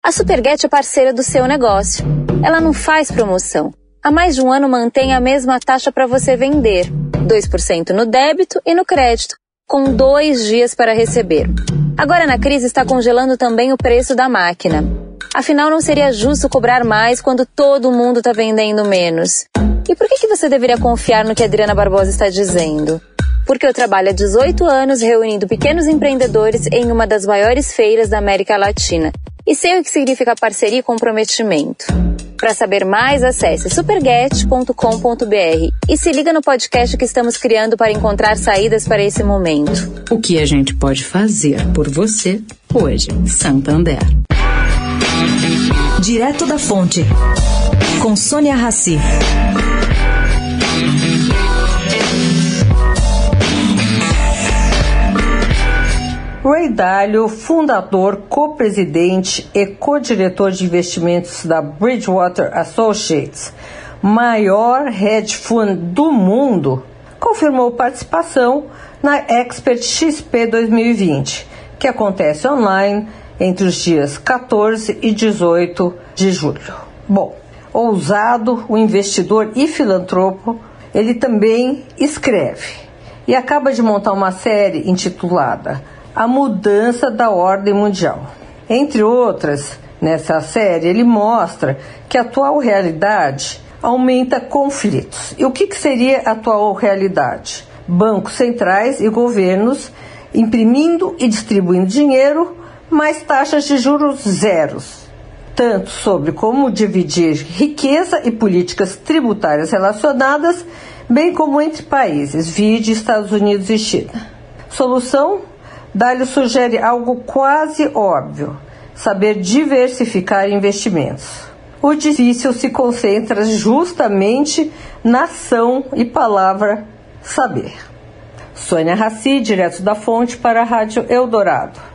A Superget é parceira do seu negócio. Ela não faz promoção. Há mais de um ano mantém a mesma taxa para você vender. 2% no débito e no crédito, com dois dias para receber. Agora na crise está congelando também o preço da máquina. Afinal, não seria justo cobrar mais quando todo mundo está vendendo menos. E por que, que você deveria confiar no que a Adriana Barbosa está dizendo? Porque eu trabalho há 18 anos reunindo pequenos empreendedores em uma das maiores feiras da América Latina. E sei o que significa parceria e comprometimento. Para saber mais, acesse superget.com.br e se liga no podcast que estamos criando para encontrar saídas para esse momento. O que a gente pode fazer por você hoje, Santander. Direto da Fonte, com Sônia Rassi. Ray Dalio, fundador, co-presidente e co-diretor de investimentos da Bridgewater Associates, maior hedge fund do mundo, confirmou participação na Expert XP 2020, que acontece online entre os dias 14 e 18 de julho. Bom, ousado, o investidor e filantropo, ele também escreve e acaba de montar uma série intitulada a mudança da ordem mundial. Entre outras, nessa série ele mostra que a atual realidade aumenta conflitos. E o que, que seria a atual realidade? Bancos centrais e governos imprimindo e distribuindo dinheiro, mais taxas de juros zeros, tanto sobre como dividir riqueza e políticas tributárias relacionadas, bem como entre países, vide Estados Unidos e China. Solução Dali sugere algo quase óbvio: saber diversificar investimentos. O difícil se concentra justamente na ação e palavra saber. Sônia Raci, direto da fonte para a Rádio Eldorado.